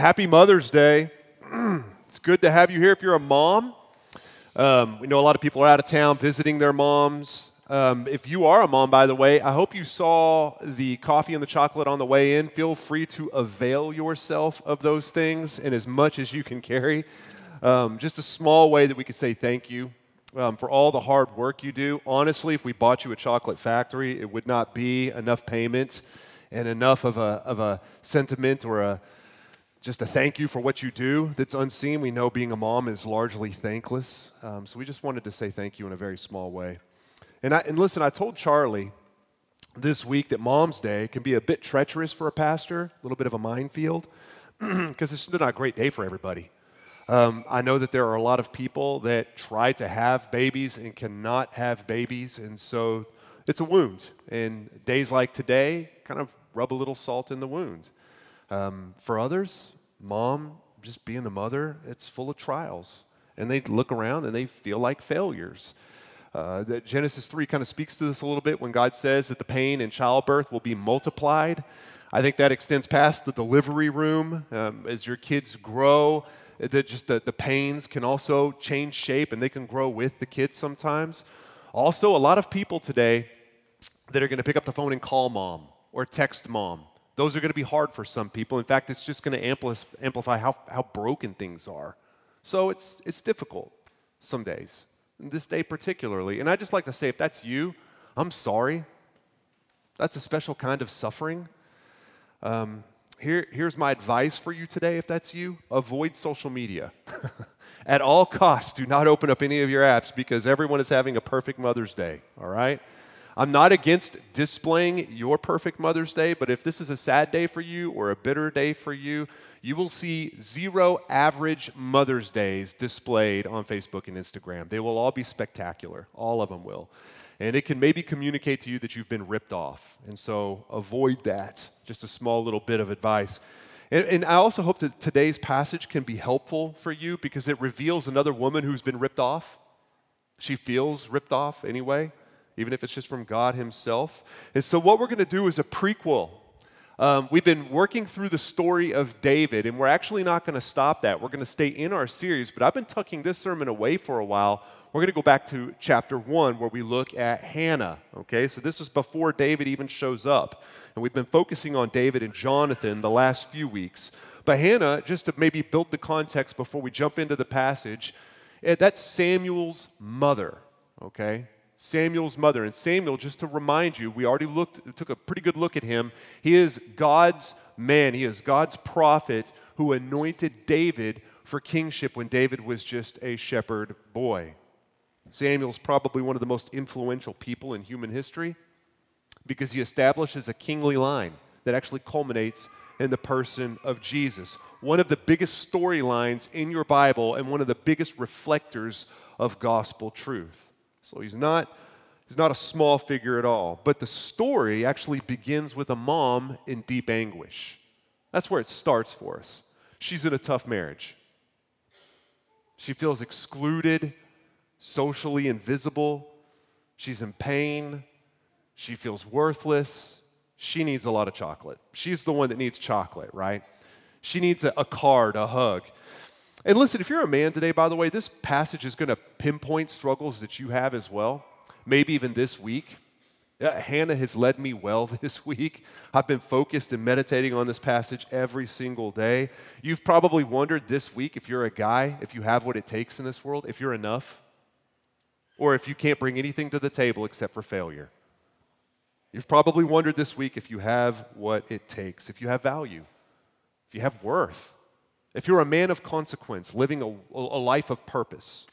happy Mother's Day. it's good to have you here if you're a mom. Um, we know a lot of people are out of town visiting their moms. Um, if you are a mom, by the way, I hope you saw the coffee and the chocolate on the way in. Feel free to avail yourself of those things and as much as you can carry. Um, just a small way that we could say thank you um, for all the hard work you do. Honestly, if we bought you a chocolate factory, it would not be enough payment and enough of a, of a sentiment or a just a thank you for what you do that's unseen. We know being a mom is largely thankless. Um, so we just wanted to say thank you in a very small way. And, I, and listen, I told Charlie this week that Mom's Day can be a bit treacherous for a pastor, a little bit of a minefield, because it's not a great day for everybody. Um, I know that there are a lot of people that try to have babies and cannot have babies, and so it's a wound. And days like today kind of rub a little salt in the wound. Um, for others, mom, just being a mother, it's full of trials. And they look around and they feel like failures. Uh, that Genesis 3 kind of speaks to this a little bit when God says that the pain in childbirth will be multiplied. I think that extends past the delivery room. Um, as your kids grow, that just the, the pains can also change shape and they can grow with the kids sometimes. Also, a lot of people today that are going to pick up the phone and call mom or text mom those are going to be hard for some people. In fact, it's just going to amplify how, how broken things are. So it's, it's difficult some days, this day particularly. And I just like to say if that's you, I'm sorry. That's a special kind of suffering. Um, here, here's my advice for you today if that's you avoid social media. At all costs, do not open up any of your apps because everyone is having a perfect Mother's Day, all right? I'm not against displaying your perfect Mother's Day, but if this is a sad day for you or a bitter day for you, you will see zero average Mother's Days displayed on Facebook and Instagram. They will all be spectacular, all of them will. And it can maybe communicate to you that you've been ripped off. And so avoid that. Just a small little bit of advice. And, and, I also hope that today's passage can be helpful for you because it reveals another woman who's been ripped off. She feels ripped off anyway even if it's just from God Himself. And so, what we're going to do is a prequel. Um, we've been working through the story of David, and we're actually not going to stop that. We're going to stay in our series, but I've been tucking this sermon away for a while. We're going to go back to chapter one, where we look at Hannah. Okay, so this is before David even shows up. And we've been focusing on David and Jonathan the last few weeks. But Hannah, just to maybe build the context before we jump into the passage, eh, that's Samuel's mother. Okay, Samuel's mother. And Samuel, just to remind you, we already looked, took a pretty good look at him. He is God's man, he is God's prophet who anointed David for kingship when David was just a shepherd boy. Samuel's probably one of the most influential people in human history because he establishes a kingly line that actually culminates in the person of Jesus. One of the biggest storylines in your Bible and one of the biggest reflectors of gospel truth. So he's not, he's not a small figure at all. But the story actually begins with a mom in deep anguish. That's where it starts for us. She's in a tough marriage. She feels excluded, socially invisible. She's in pain. She feels worthless. She needs a lot of chocolate. She's the one that needs chocolate, right? She needs a, a card, a hug. And listen, if you're a man today, by the way, this passage is going to pinpoint struggles that you have as well, maybe even this week. Uh, Hannah has led me well this week. I've been focused and meditating on this passage every single day. You've probably wondered this week if you're a guy, if you have what it takes in this world, if you're enough, or if you can't bring anything to the table except for failure. You've probably wondered this week if you have what it takes, if you have value, if you have worth. If you're a man of consequence, living a, a life of purpose.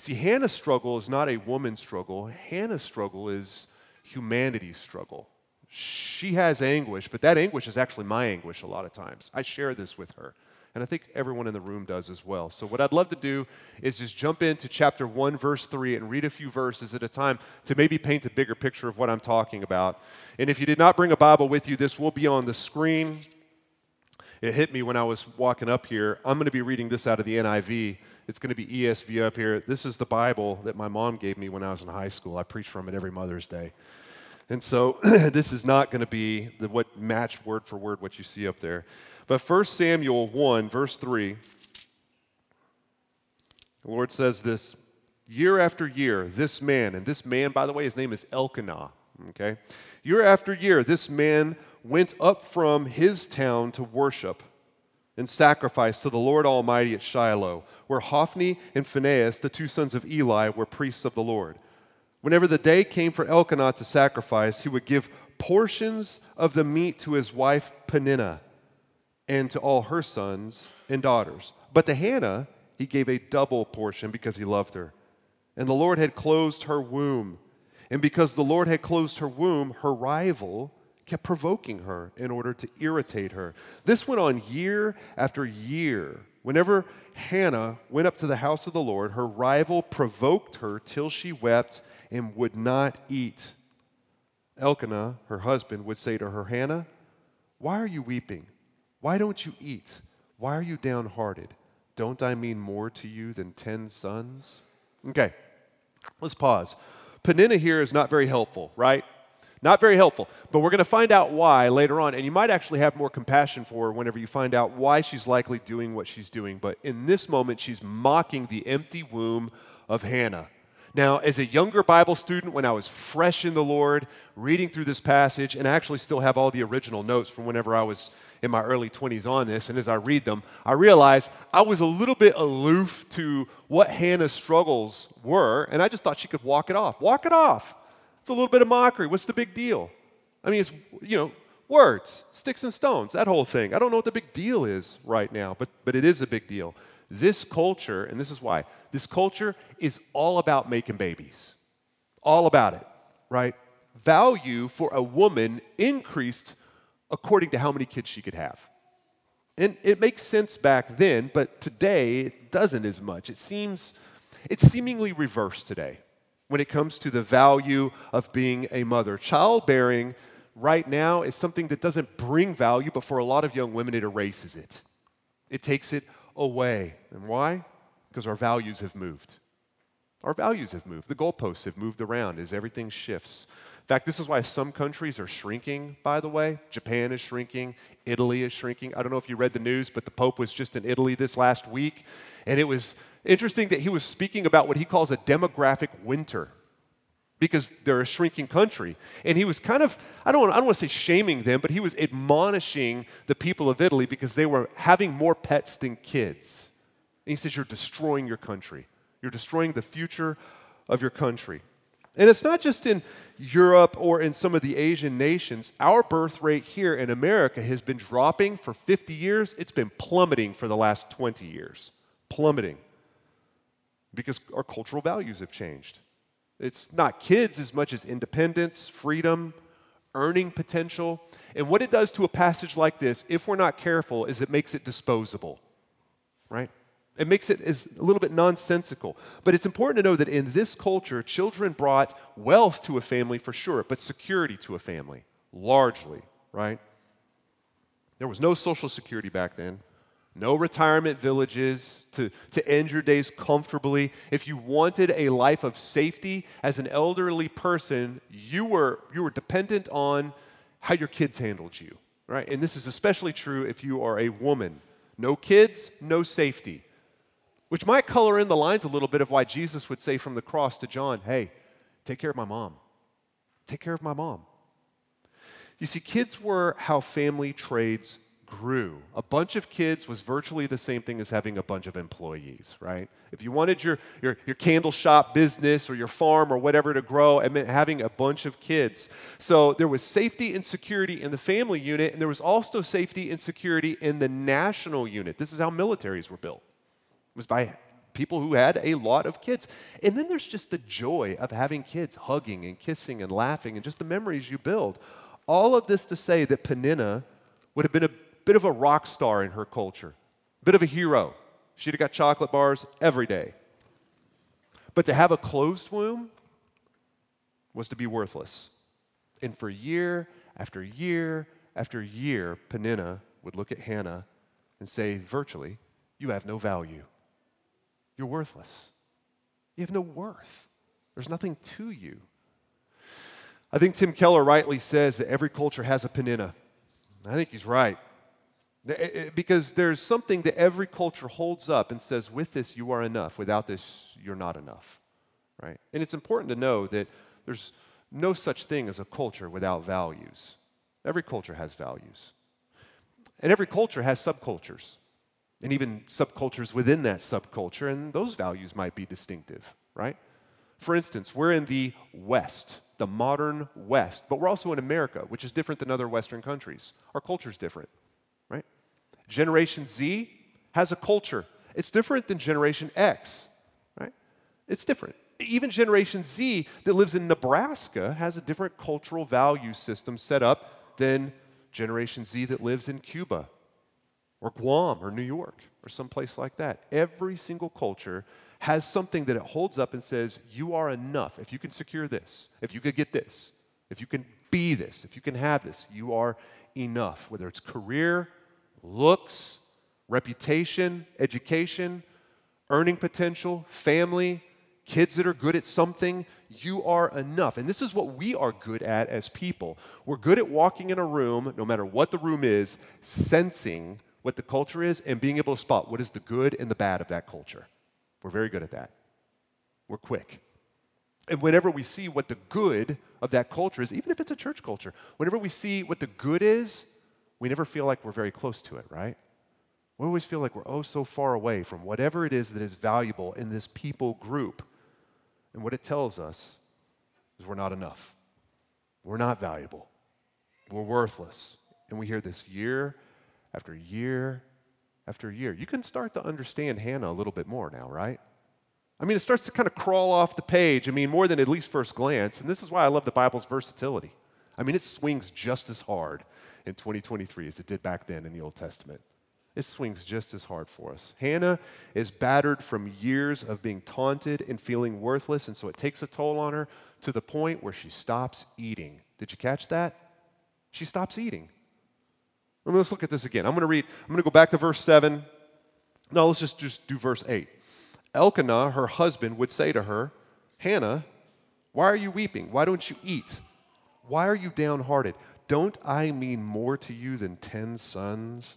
See, Hannah's struggle is not a woman's struggle. Hannah's struggle is humanity's struggle. She has anguish, but that anguish is actually my anguish a lot of times. I share this with her. And I think everyone in the room does as well. So, what I'd love to do is just jump into chapter 1, verse 3, and read a few verses at a time to maybe paint a bigger picture of what I'm talking about. And if you did not bring a Bible with you, this will be on the screen it hit me when I was walking up here. I'm going to be reading this out of the NIV. It's going to be ESV up here. This is the Bible that my mom gave me when I was in high school. I preach from it every Mother's Day. And so this is not going to be the what match word for word what you see up there. But 1 Samuel 1, verse 3, the Lord says this year after year, this man, and this man, by the way, his name is Elkanah, okay? Year after year, this man went up from his town to worship and sacrifice to the Lord Almighty at Shiloh, where Hophni and Phinehas, the two sons of Eli, were priests of the Lord. Whenever the day came for Elkanah to sacrifice, he would give portions of the meat to his wife Peninnah and to all her sons and daughters. But to Hannah, he gave a double portion because he loved her. And the Lord had closed her womb. And because the Lord had closed her womb, her rival kept provoking her in order to irritate her. This went on year after year. Whenever Hannah went up to the house of the Lord, her rival provoked her till she wept and would not eat. Elkanah, her husband, would say to her, Hannah, why are you weeping? Why don't you eat? Why are you downhearted? Don't I mean more to you than ten sons? Okay, let's pause. Peninnah here is not very helpful, right? Not very helpful, but we're going to find out why later on. And you might actually have more compassion for her whenever you find out why she's likely doing what she's doing. But in this moment, she's mocking the empty womb of Hannah. Now, as a younger Bible student, when I was fresh in the Lord, reading through this passage, and I actually still have all the original notes from whenever I was in my early 20s on this, and as I read them, I realized I was a little bit aloof to what Hannah's struggles were, and I just thought she could walk it off. Walk it off. It's a little bit of mockery. What's the big deal? I mean, it's, you know, words, sticks and stones, that whole thing. I don't know what the big deal is right now, but, but it is a big deal. This culture, and this is why, this culture is all about making babies. All about it, right? Value for a woman increased according to how many kids she could have. And it makes sense back then, but today it doesn't as much. It seems it's seemingly reversed today when it comes to the value of being a mother. Childbearing right now is something that doesn't bring value, but for a lot of young women, it erases it. It takes it away. And why? Because our values have moved. Our values have moved. The goalposts have moved around as everything shifts. Fact, this is why some countries are shrinking, by the way. Japan is shrinking, Italy is shrinking. I don't know if you read the news, but the Pope was just in Italy this last week, and it was interesting that he was speaking about what he calls a demographic winter because they're a shrinking country. And he was kind of, I don't, want, I don't want to say shaming them, but he was admonishing the people of Italy because they were having more pets than kids. And he says, You're destroying your country. You're destroying the future of your country. And it's not just in Europe or in some of the Asian nations. Our birth rate here in America has been dropping for 50 years. It's been plummeting for the last 20 years. Plummeting because our cultural values have changed. It's not kids as much as independence, freedom, earning potential. And what it does to a passage like this, if we're not careful, is it makes it disposable, right? It makes it is a little bit nonsensical. But it's important to know that in this culture, children brought wealth to a family for sure, but security to a family, largely, right? There was no social security back then no retirement villages to, to end your days comfortably. If you wanted a life of safety as an elderly person, you were, you were dependent on how your kids handled you, right? And this is especially true if you are a woman. No kids, no safety. Which might color in the lines a little bit of why Jesus would say from the cross to John, hey, take care of my mom. Take care of my mom. You see, kids were how family trades grew. A bunch of kids was virtually the same thing as having a bunch of employees, right? If you wanted your, your, your candle shop business or your farm or whatever to grow, it meant having a bunch of kids. So there was safety and security in the family unit, and there was also safety and security in the national unit. This is how militaries were built. Was by people who had a lot of kids. And then there's just the joy of having kids hugging and kissing and laughing and just the memories you build. All of this to say that Peninnah would have been a bit of a rock star in her culture, a bit of a hero. She'd have got chocolate bars every day. But to have a closed womb was to be worthless. And for year after year after year, Peninnah would look at Hannah and say, virtually, you have no value. You're worthless. You have no worth. There's nothing to you. I think Tim Keller rightly says that every culture has a Peninnah. I think he's right. Because there's something that every culture holds up and says, with this, you are enough. Without this, you're not enough. Right? And it's important to know that there's no such thing as a culture without values. Every culture has values. And every culture has subcultures, and even subcultures within that subculture, and those values might be distinctive, right? For instance, we're in the West, the modern West, but we're also in America, which is different than other Western countries. Our culture's different, right? Generation Z has a culture. It's different than Generation X, right? It's different. Even Generation Z that lives in Nebraska has a different cultural value system set up than Generation Z that lives in Cuba or Guam or New York or someplace like that. Every single culture has something that it holds up and says, You are enough. If you can secure this, if you could get this, if you can be this, if you can have this, you are enough. Whether it's career, looks, reputation, education, earning potential, family, kids that are good at something, you are enough. And this is what we are good at as people. We're good at walking in a room, no matter what the room is, sensing what the culture is and being able to spot what is the good and the bad of that culture. We're very good at that. We're quick. And whenever we see what the good of that culture is, even if it's a church culture, whenever we see what the good is, we never feel like we're very close to it, right? We always feel like we're oh so far away from whatever it is that is valuable in this people group. And what it tells us is we're not enough. We're not valuable. We're worthless. And we hear this year after year after year. You can start to understand Hannah a little bit more now, right? I mean, it starts to kind of crawl off the page. I mean, more than at least first glance. And this is why I love the Bible's versatility. I mean, it swings just as hard in 2023 as it did back then in the Old Testament. It swings just as hard for us. Hannah is battered from years of being taunted and feeling worthless, and so it takes a toll on her to the point where she stops eating. Did you catch that? She stops eating. Let's look at this again. I'm going to read, I'm going to go back to verse 7. No, let's just, just do verse 8. Elkanah, her husband, would say to her, Hannah, why are you weeping? Why don't you eat? Why are you downhearted? Don't I mean more to you than ten sons?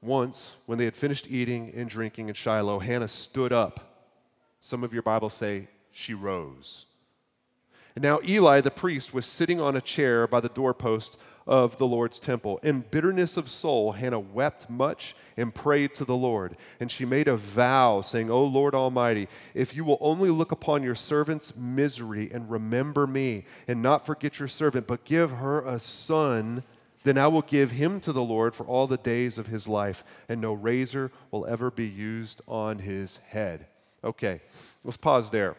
Once, when they had finished eating and drinking in Shiloh, Hannah stood up. Some of your Bibles say she rose. And now Eli the priest was sitting on a chair by the doorpost of the Lord's temple. In bitterness of soul, Hannah wept much and prayed to the Lord. And she made a vow, saying, O Lord Almighty, if you will only look upon your servant's misery and remember me, and not forget your servant, but give her a son, then I will give him to the Lord for all the days of his life, and no razor will ever be used on his head. Okay, let's pause there.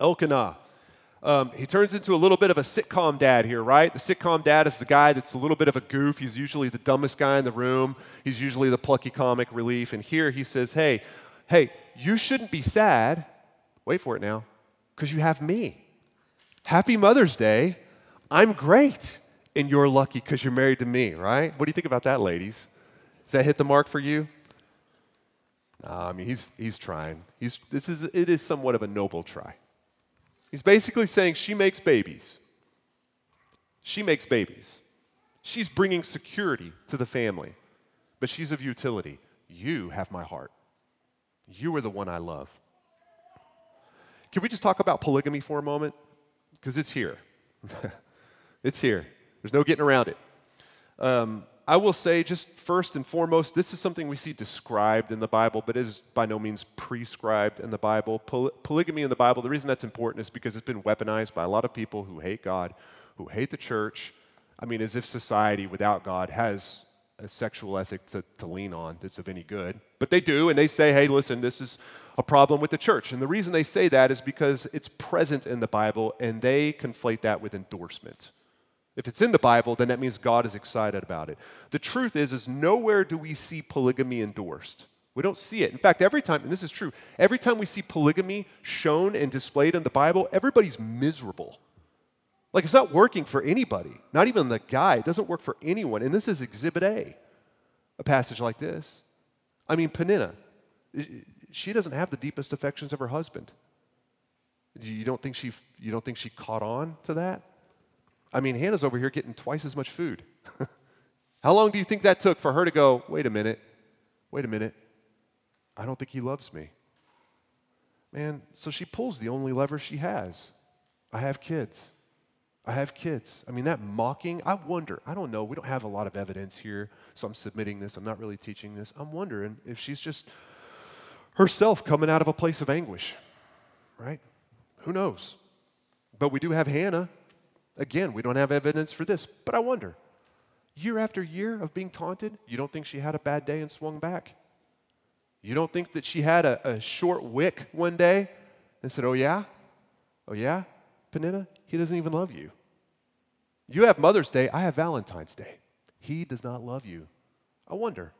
Elkanah um, he turns into a little bit of a sitcom dad here, right? The sitcom dad is the guy that's a little bit of a goof. He's usually the dumbest guy in the room. He's usually the plucky comic relief. And here he says, hey, hey, you shouldn't be sad. Wait for it now, because you have me. Happy Mother's Day. I'm great. And you're lucky because you're married to me, right? What do you think about that, ladies? Does that hit the mark for you? I mean, he's, he's trying. He's, this is, it is somewhat of a noble try. He's basically saying she makes babies. She makes babies. She's bringing security to the family, but she's of utility. You have my heart. You are the one I love. Can we just talk about polygamy for a moment? Because it's here. it's here. There's no getting around it. Um, I will say, just first and foremost, this is something we see described in the Bible, but is by no means prescribed in the Bible. Poly- polygamy in the Bible, the reason that's important is because it's been weaponized by a lot of people who hate God, who hate the church. I mean, as if society without God has a sexual ethic to, to lean on that's of any good. But they do, and they say, hey, listen, this is a problem with the church. And the reason they say that is because it's present in the Bible, and they conflate that with endorsement. If it's in the Bible, then that means God is excited about it. The truth is, is nowhere do we see polygamy endorsed. We don't see it. In fact, every time, and this is true, every time we see polygamy shown and displayed in the Bible, everybody's miserable. Like it's not working for anybody, not even the guy. It doesn't work for anyone. And this is Exhibit A, a passage like this. I mean, Peninnah, she doesn't have the deepest affections of her husband. You don't think she, you don't think she caught on to that? I mean, Hannah's over here getting twice as much food. How long do you think that took for her to go, wait a minute, wait a minute, I don't think he loves me? Man, so she pulls the only lever she has. I have kids. I have kids. I mean, that mocking, I wonder, I don't know, we don't have a lot of evidence here, so I'm submitting this, I'm not really teaching this. I'm wondering if she's just herself coming out of a place of anguish, right? Who knows? But we do have Hannah. Again, we don't have evidence for this, but I wonder. Year after year of being taunted, you don't think she had a bad day and swung back? You don't think that she had a, a short wick one day and said, Oh, yeah? Oh, yeah? Peninnah, he doesn't even love you. You have Mother's Day, I have Valentine's Day. He does not love you. I wonder.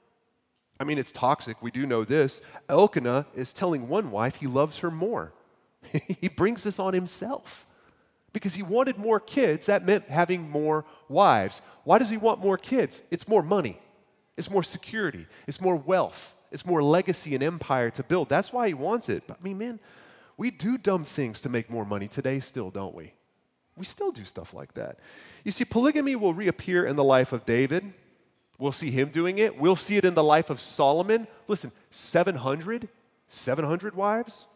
I mean, it's toxic. We do know this. Elkanah is telling one wife he loves her more. he brings this on himself because he wanted more kids. That meant having more wives. Why does he want more kids? It's more money, it's more security, it's more wealth, it's more legacy and empire to build. That's why he wants it. But I mean, man, we do dumb things to make more money today, still, don't we? We still do stuff like that. You see, polygamy will reappear in the life of David. We'll see him doing it. We'll see it in the life of Solomon. Listen, 700, 700 wives.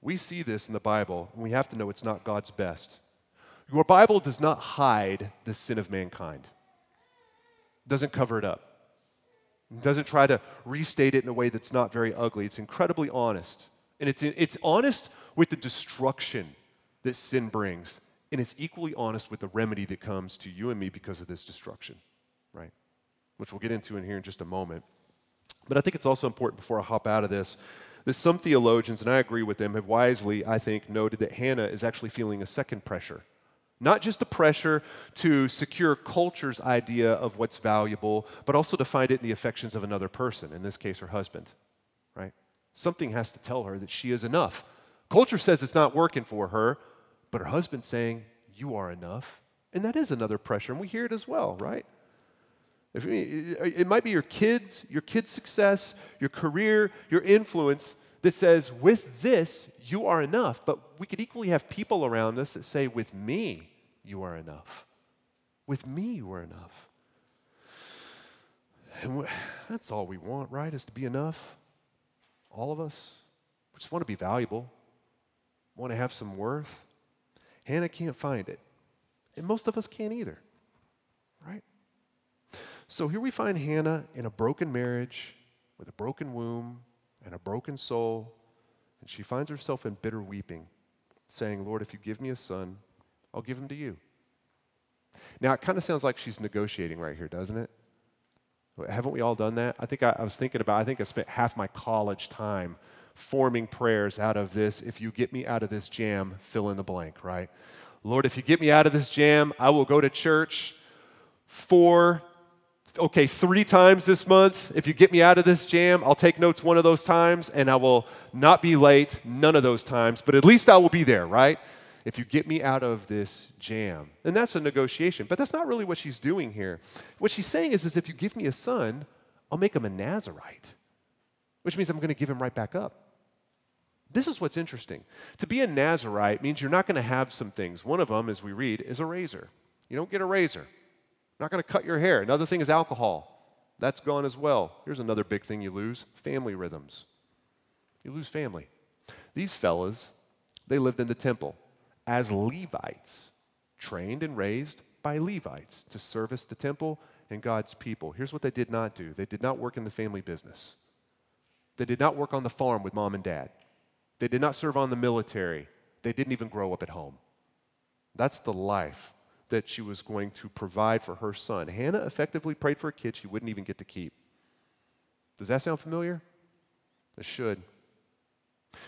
We see this in the Bible, and we have to know it's not God's best. Your Bible does not hide the sin of mankind, it doesn't cover it up. It doesn't try to restate it in a way that's not very ugly. It's incredibly honest. And it's, it's honest with the destruction that sin brings. And it's equally honest with the remedy that comes to you and me because of this destruction, right? Which we'll get into in here in just a moment. But I think it's also important before I hop out of this that some theologians, and I agree with them, have wisely, I think, noted that Hannah is actually feeling a second pressure. Not just a pressure to secure culture's idea of what's valuable, but also to find it in the affections of another person, in this case, her husband, right? Something has to tell her that she is enough. Culture says it's not working for her, but her husband's saying, You are enough. And that is another pressure, and we hear it as well, right? If, it might be your kids, your kids' success, your career, your influence that says, with this, you are enough. But we could equally have people around us that say, with me, you are enough. With me, you are enough. And that's all we want, right? Is to be enough. All of us. We just want to be valuable, want to have some worth. Hannah can't find it. And most of us can't either, right? So here we find Hannah in a broken marriage with a broken womb and a broken soul, and she finds herself in bitter weeping, saying, Lord, if you give me a son, I'll give him to you. Now, it kind of sounds like she's negotiating right here, doesn't it? Haven't we all done that? I think I, I was thinking about, I think I spent half my college time forming prayers out of this. If you get me out of this jam, fill in the blank, right? Lord, if you get me out of this jam, I will go to church four, okay, three times this month. If you get me out of this jam, I'll take notes one of those times and I will not be late none of those times, but at least I will be there, right? If you get me out of this jam. And that's a negotiation, but that's not really what she's doing here. What she's saying is, is if you give me a son, I'll make him a Nazarite, which means I'm going to give him right back up. This is what's interesting. To be a Nazarite means you're not going to have some things. One of them, as we read, is a razor. You don't get a razor. Not going to cut your hair. Another thing is alcohol. That's gone as well. Here's another big thing you lose family rhythms. You lose family. These fellas, they lived in the temple as Levites, trained and raised by Levites to service the temple and God's people. Here's what they did not do they did not work in the family business, they did not work on the farm with mom and dad. They did not serve on the military. They didn't even grow up at home. That's the life that she was going to provide for her son. Hannah effectively prayed for a kid she wouldn't even get to keep. Does that sound familiar? It should.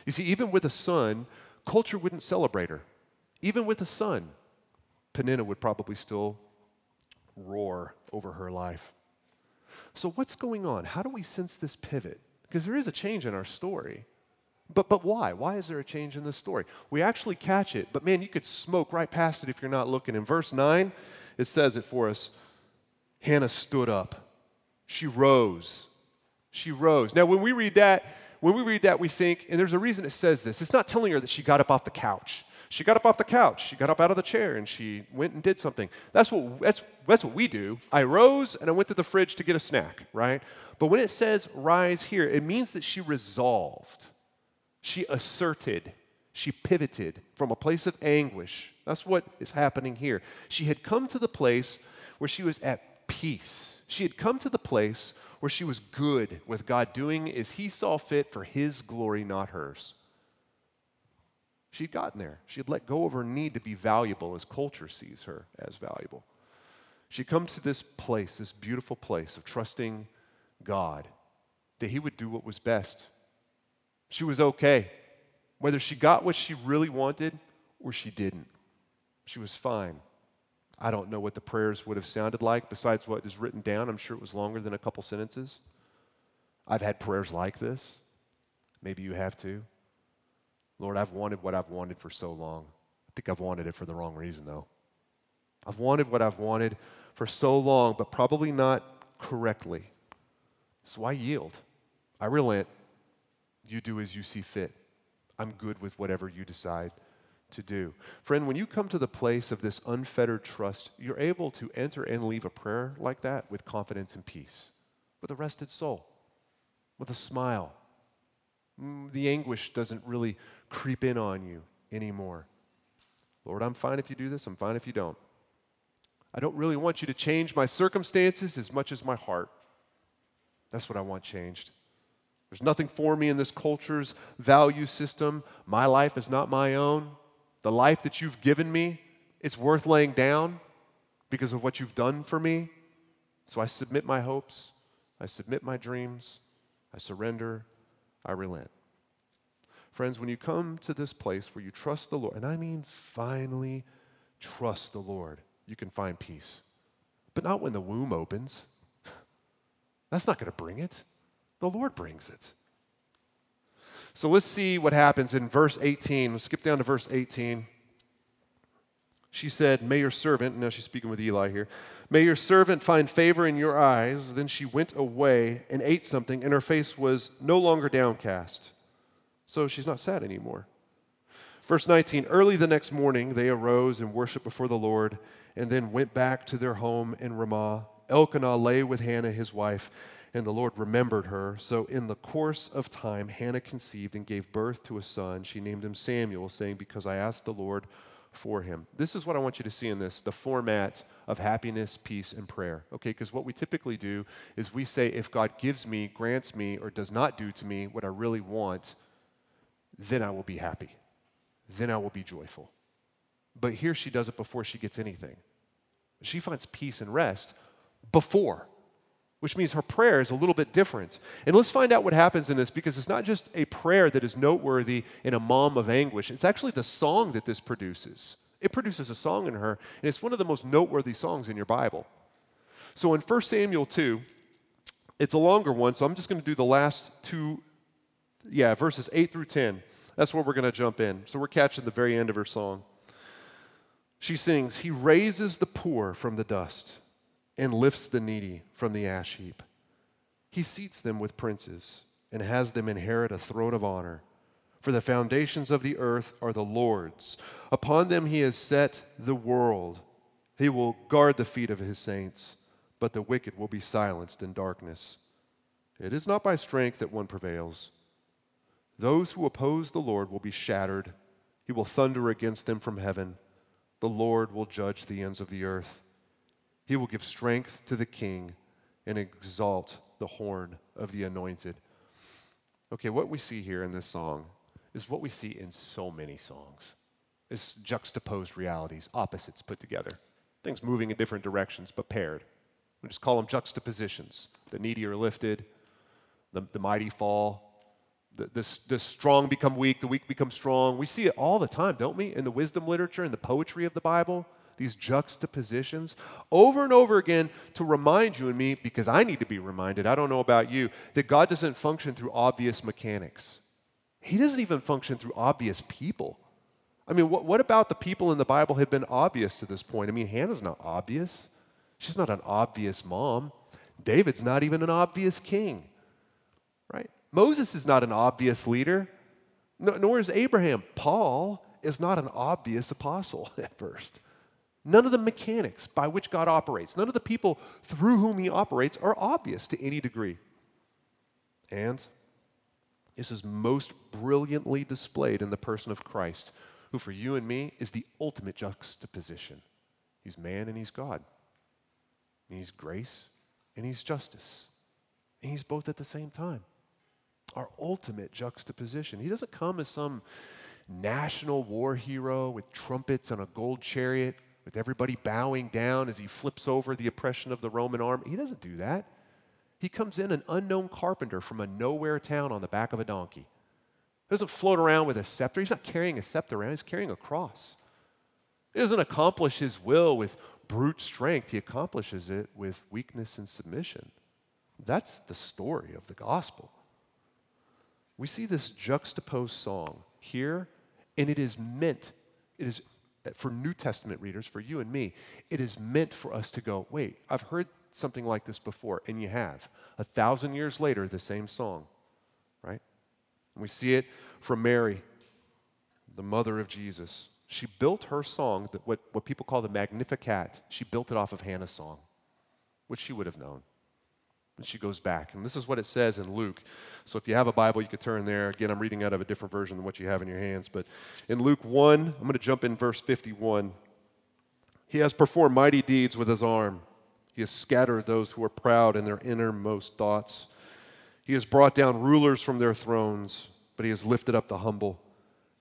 You see, even with a son, culture wouldn't celebrate her. Even with a son, Peninnah would probably still roar over her life. So, what's going on? How do we sense this pivot? Because there is a change in our story. But, but why? Why is there a change in the story? We actually catch it, but man, you could smoke right past it if you're not looking. In verse 9, it says it for us Hannah stood up. She rose. She rose. Now, when we read that, when we read that, we think, and there's a reason it says this, it's not telling her that she got up off the couch. She got up off the couch, she got up out of the chair, and she went and did something. That's what, that's, that's what we do. I rose and I went to the fridge to get a snack, right? But when it says rise here, it means that she resolved, she asserted, she pivoted from a place of anguish. That's what is happening here. She had come to the place where she was at peace. She had come to the place where she was good with God doing as He saw fit for His glory, not hers. She'd gotten there. She had let go of her need to be valuable as culture sees her as valuable. She'd come to this place, this beautiful place of trusting God that He would do what was best. She was okay, whether she got what she really wanted or she didn't. She was fine. I don't know what the prayers would have sounded like besides what is written down. I'm sure it was longer than a couple sentences. I've had prayers like this. Maybe you have too. Lord, I've wanted what I've wanted for so long. I think I've wanted it for the wrong reason, though. I've wanted what I've wanted for so long, but probably not correctly. So I yield. I relent. You do as you see fit. I'm good with whatever you decide to do. Friend, when you come to the place of this unfettered trust, you're able to enter and leave a prayer like that with confidence and peace, with a rested soul, with a smile. Mm, the anguish doesn't really creep in on you anymore. Lord, I'm fine if you do this, I'm fine if you don't. I don't really want you to change my circumstances as much as my heart. That's what I want changed. There's nothing for me in this culture's value system. My life is not my own. The life that you've given me, it's worth laying down because of what you've done for me. So I submit my hopes, I submit my dreams, I surrender, I relent. Friends, when you come to this place where you trust the Lord, and I mean finally trust the Lord, you can find peace. But not when the womb opens. That's not going to bring it. The Lord brings it. So let's see what happens in verse 18. We'll skip down to verse 18. She said, May your servant, now she's speaking with Eli here, may your servant find favor in your eyes. Then she went away and ate something, and her face was no longer downcast. So she's not sad anymore. Verse 19 Early the next morning, they arose and worshiped before the Lord, and then went back to their home in Ramah. Elkanah lay with Hannah, his wife, and the Lord remembered her. So, in the course of time, Hannah conceived and gave birth to a son. She named him Samuel, saying, Because I asked the Lord for him. This is what I want you to see in this the format of happiness, peace, and prayer. Okay, because what we typically do is we say, if God gives me, grants me, or does not do to me what I really want, then I will be happy. Then I will be joyful. But here she does it before she gets anything. She finds peace and rest before which means her prayer is a little bit different. And let's find out what happens in this because it's not just a prayer that is noteworthy in a mom of anguish, it's actually the song that this produces. It produces a song in her, and it's one of the most noteworthy songs in your Bible. So in 1 Samuel 2, it's a longer one, so I'm just going to do the last two, yeah, verses 8 through 10. That's where we're going to jump in. So we're catching the very end of her song. She sings, He raises the poor from the dust and lifts the needy from the ash heap. He seats them with princes and has them inherit a throne of honor. For the foundations of the earth are the Lord's. Upon them he has set the world. He will guard the feet of his saints, but the wicked will be silenced in darkness. It is not by strength that one prevails. Those who oppose the Lord will be shattered. He will thunder against them from heaven. The Lord will judge the ends of the earth. He will give strength to the king and exalt the horn of the anointed. Okay, what we see here in this song is what we see in so many songs. It's juxtaposed realities, opposites put together. Things moving in different directions, but paired. We just call them juxtapositions. The needy are lifted, the, the mighty fall, the, the, the strong become weak, the weak become strong. We see it all the time, don't we? In the wisdom literature, in the poetry of the Bible these juxtapositions over and over again to remind you and me, because I need to be reminded, I don't know about you, that God doesn't function through obvious mechanics. He doesn't even function through obvious people. I mean, what, what about the people in the Bible have been obvious to this point? I mean, Hannah's not obvious. She's not an obvious mom. David's not even an obvious king, right? Moses is not an obvious leader, nor is Abraham. Paul is not an obvious apostle at first. None of the mechanics by which God operates, none of the people through whom he operates are obvious to any degree. And this is most brilliantly displayed in the person of Christ, who for you and me is the ultimate juxtaposition. He's man and he's God. And he's grace and he's justice. And he's both at the same time. Our ultimate juxtaposition. He doesn't come as some national war hero with trumpets and a gold chariot, with everybody bowing down as he flips over the oppression of the Roman army. He doesn't do that. He comes in an unknown carpenter from a nowhere town on the back of a donkey. He doesn't float around with a scepter. He's not carrying a scepter around, he's carrying a cross. He doesn't accomplish his will with brute strength, he accomplishes it with weakness and submission. That's the story of the gospel. We see this juxtaposed song here, and it is meant, it is for New Testament readers, for you and me, it is meant for us to go, wait, I've heard something like this before, and you have. A thousand years later, the same song, right? And we see it from Mary, the mother of Jesus. She built her song, that what, what people call the Magnificat, she built it off of Hannah's song, which she would have known. And she goes back. And this is what it says in Luke. So if you have a Bible, you could turn there. Again, I'm reading out of a different version than what you have in your hands. But in Luke 1, I'm going to jump in verse 51. He has performed mighty deeds with his arm. He has scattered those who are proud in their innermost thoughts. He has brought down rulers from their thrones, but he has lifted up the humble.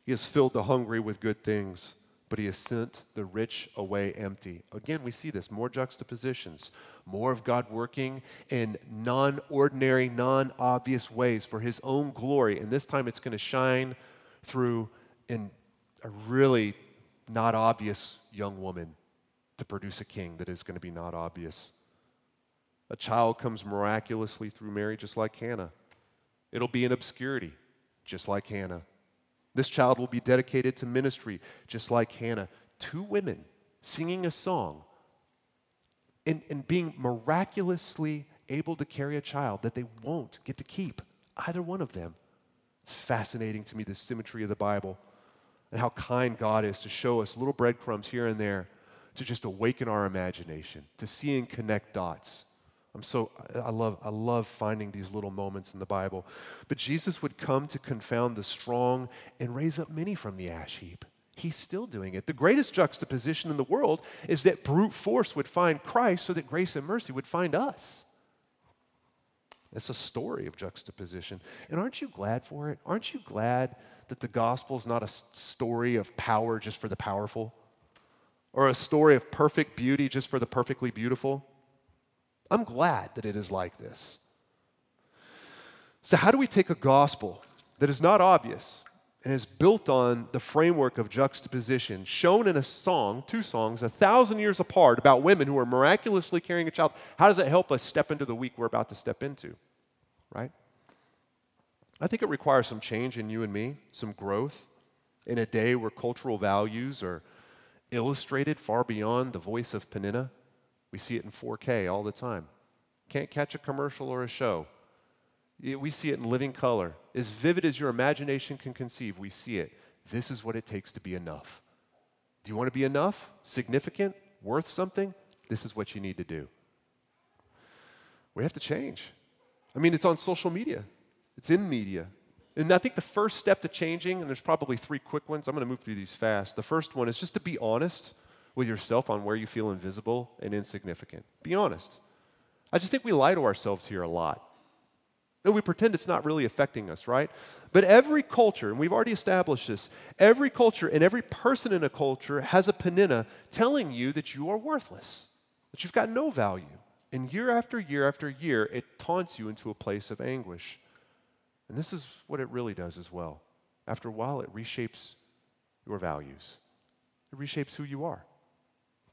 He has filled the hungry with good things, but he has sent the rich away empty. Again, we see this more juxtapositions, more of God working in non ordinary, non obvious ways for his own glory. And this time it's going to shine through in a really not obvious young woman to produce a king that is going to be not obvious. A child comes miraculously through Mary, just like Hannah. It'll be in obscurity, just like Hannah. This child will be dedicated to ministry, just like Hannah. Two women singing a song and, and being miraculously able to carry a child that they won't get to keep, either one of them. It's fascinating to me, the symmetry of the Bible and how kind God is to show us little breadcrumbs here and there to just awaken our imagination, to see and connect dots. I'm so, I love, I love finding these little moments in the Bible. But Jesus would come to confound the strong and raise up many from the ash heap. He's still doing it. The greatest juxtaposition in the world is that brute force would find Christ so that grace and mercy would find us. It's a story of juxtaposition. And aren't you glad for it? Aren't you glad that the gospel is not a story of power just for the powerful? Or a story of perfect beauty just for the perfectly beautiful? I'm glad that it is like this. So, how do we take a gospel that is not obvious and is built on the framework of juxtaposition, shown in a song, two songs, a thousand years apart, about women who are miraculously carrying a child? How does that help us step into the week we're about to step into? Right? I think it requires some change in you and me, some growth in a day where cultural values are illustrated far beyond the voice of Peninnah. We see it in 4K all the time. Can't catch a commercial or a show. We see it in living color. As vivid as your imagination can conceive, we see it. This is what it takes to be enough. Do you want to be enough? Significant? Worth something? This is what you need to do. We have to change. I mean, it's on social media, it's in media. And I think the first step to changing, and there's probably three quick ones, I'm going to move through these fast. The first one is just to be honest with yourself on where you feel invisible and insignificant. Be honest. I just think we lie to ourselves here a lot. And we pretend it's not really affecting us, right? But every culture, and we've already established this, every culture and every person in a culture has a peninnah telling you that you are worthless, that you've got no value. And year after year after year, it taunts you into a place of anguish. And this is what it really does as well. After a while, it reshapes your values, it reshapes who you are.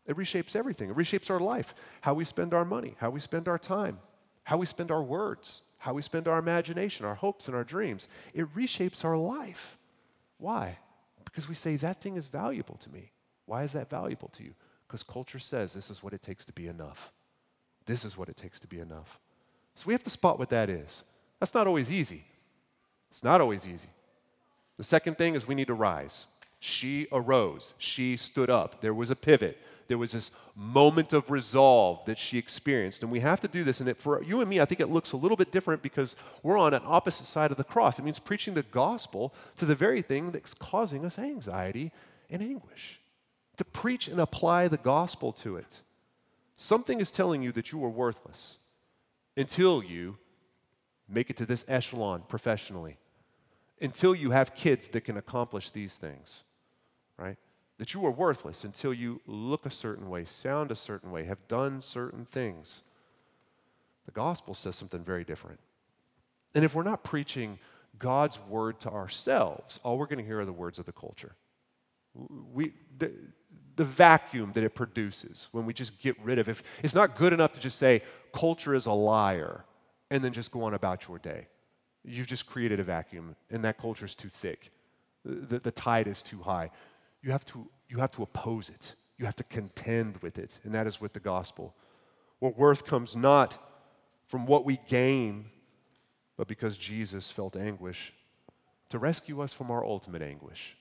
It reshapes everything. It reshapes our life, how we spend our money, how we spend our time, how we spend our words, how we spend our imagination, our hopes, and our dreams. It reshapes our life. Why? Because we say, that thing is valuable to me. Why is that valuable to you? Because culture says this is what it takes to be enough. This is what it takes to be enough. So we have to spot what that is. That's not always easy. It's not always easy. The second thing is we need to rise. She arose. She stood up. There was a pivot. There was this moment of resolve that she experienced. And we have to do this. And it, for you and me, I think it looks a little bit different because we're on an opposite side of the cross. It means preaching the gospel to the very thing that's causing us anxiety and anguish. To preach and apply the gospel to it. Something is telling you that you are worthless until you make it to this echelon professionally, until you have kids that can accomplish these things, right? That you are worthless until you look a certain way, sound a certain way, have done certain things. The gospel says something very different. And if we're not preaching God's word to ourselves, all we're going to hear are the words of the culture. We, the, the vacuum that it produces when we just get rid of it. It's not good enough to just say, culture is a liar, and then just go on about your day. You've just created a vacuum, and that culture is too thick. The, the tide is too high. You have, to, you have to oppose it, you have to contend with it, and that is with the gospel. What worth comes not from what we gain, but because Jesus felt anguish to rescue us from our ultimate anguish.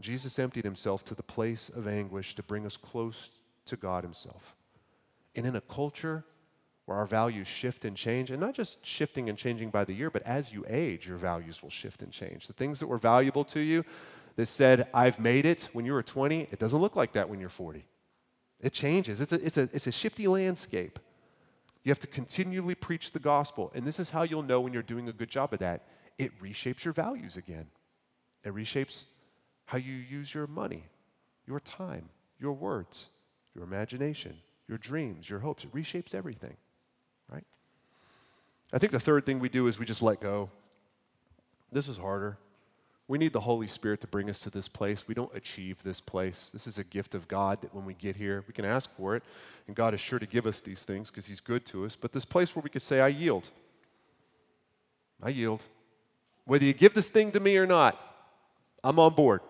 Jesus emptied himself to the place of anguish to bring us close to God himself. And in a culture where our values shift and change, and not just shifting and changing by the year, but as you age, your values will shift and change. The things that were valuable to you that said, I've made it when you were 20, it doesn't look like that when you're 40. It changes. It's a, it's a, it's a shifty landscape. You have to continually preach the gospel. And this is how you'll know when you're doing a good job of that. It reshapes your values again, it reshapes how you use your money, your time, your words, your imagination, your dreams, your hopes. It reshapes everything, right? I think the third thing we do is we just let go. This is harder. We need the Holy Spirit to bring us to this place. We don't achieve this place. This is a gift of God that when we get here, we can ask for it. And God is sure to give us these things because He's good to us. But this place where we could say, I yield. I yield. Whether you give this thing to me or not, I'm on board.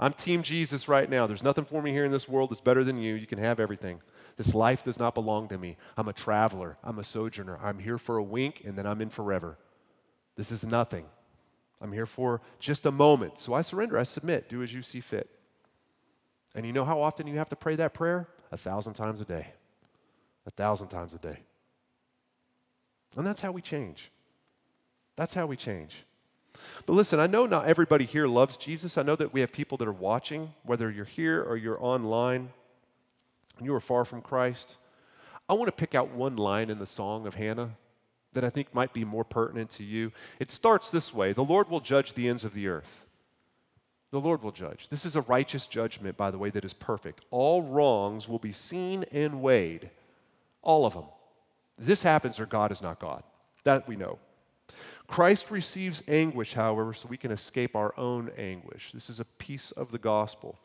I'm Team Jesus right now. There's nothing for me here in this world that's better than you. You can have everything. This life does not belong to me. I'm a traveler. I'm a sojourner. I'm here for a wink and then I'm in forever. This is nothing. I'm here for just a moment. So I surrender. I submit. Do as you see fit. And you know how often you have to pray that prayer? A thousand times a day. A thousand times a day. And that's how we change. That's how we change. But listen, I know not everybody here loves Jesus. I know that we have people that are watching, whether you're here or you're online, and you are far from Christ. I want to pick out one line in the song of Hannah that I think might be more pertinent to you. It starts this way The Lord will judge the ends of the earth. The Lord will judge. This is a righteous judgment, by the way, that is perfect. All wrongs will be seen and weighed, all of them. This happens or God is not God. That we know. Christ receives anguish, however, so we can escape our own anguish. This is a piece of the gospel.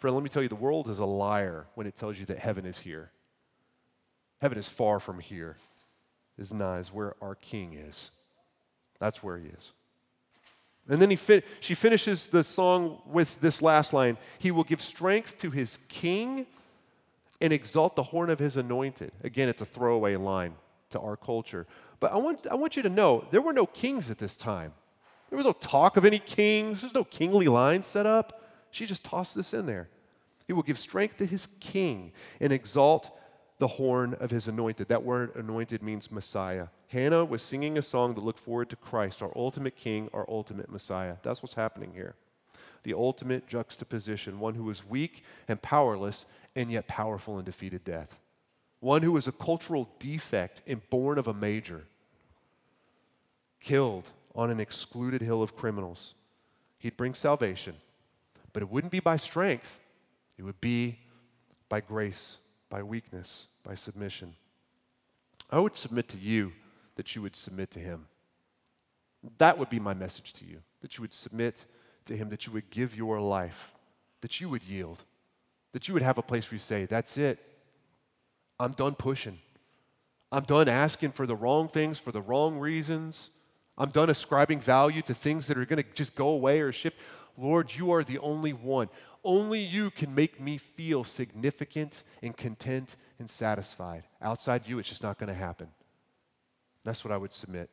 Friend, let me tell you, the world is a liar when it tells you that heaven is here. Heaven is far from here. Is not is where our King is. That's where he is. And then he fi- she finishes the song with this last line He will give strength to his king and exalt the horn of his anointed. Again, it's a throwaway line to our culture. But I want, I want you to know there were no kings at this time. There was no talk of any kings, there's no kingly line set up. She just tossed this in there. He will give strength to his king and exalt the horn of his anointed. That word anointed means Messiah. Hannah was singing a song that looked forward to Christ, our ultimate king, our ultimate Messiah. That's what's happening here. The ultimate juxtaposition, one who is weak and powerless and yet powerful and defeated death one who was a cultural defect and born of a major, killed on an excluded hill of criminals. He'd bring salvation, but it wouldn't be by strength, it would be by grace, by weakness, by submission. I would submit to you that you would submit to him. That would be my message to you that you would submit to him, that you would give your life, that you would yield, that you would have a place where you say, That's it. I'm done pushing. I'm done asking for the wrong things for the wrong reasons. I'm done ascribing value to things that are going to just go away or shift. Lord, you are the only one. Only you can make me feel significant and content and satisfied. Outside you, it's just not going to happen. That's what I would submit.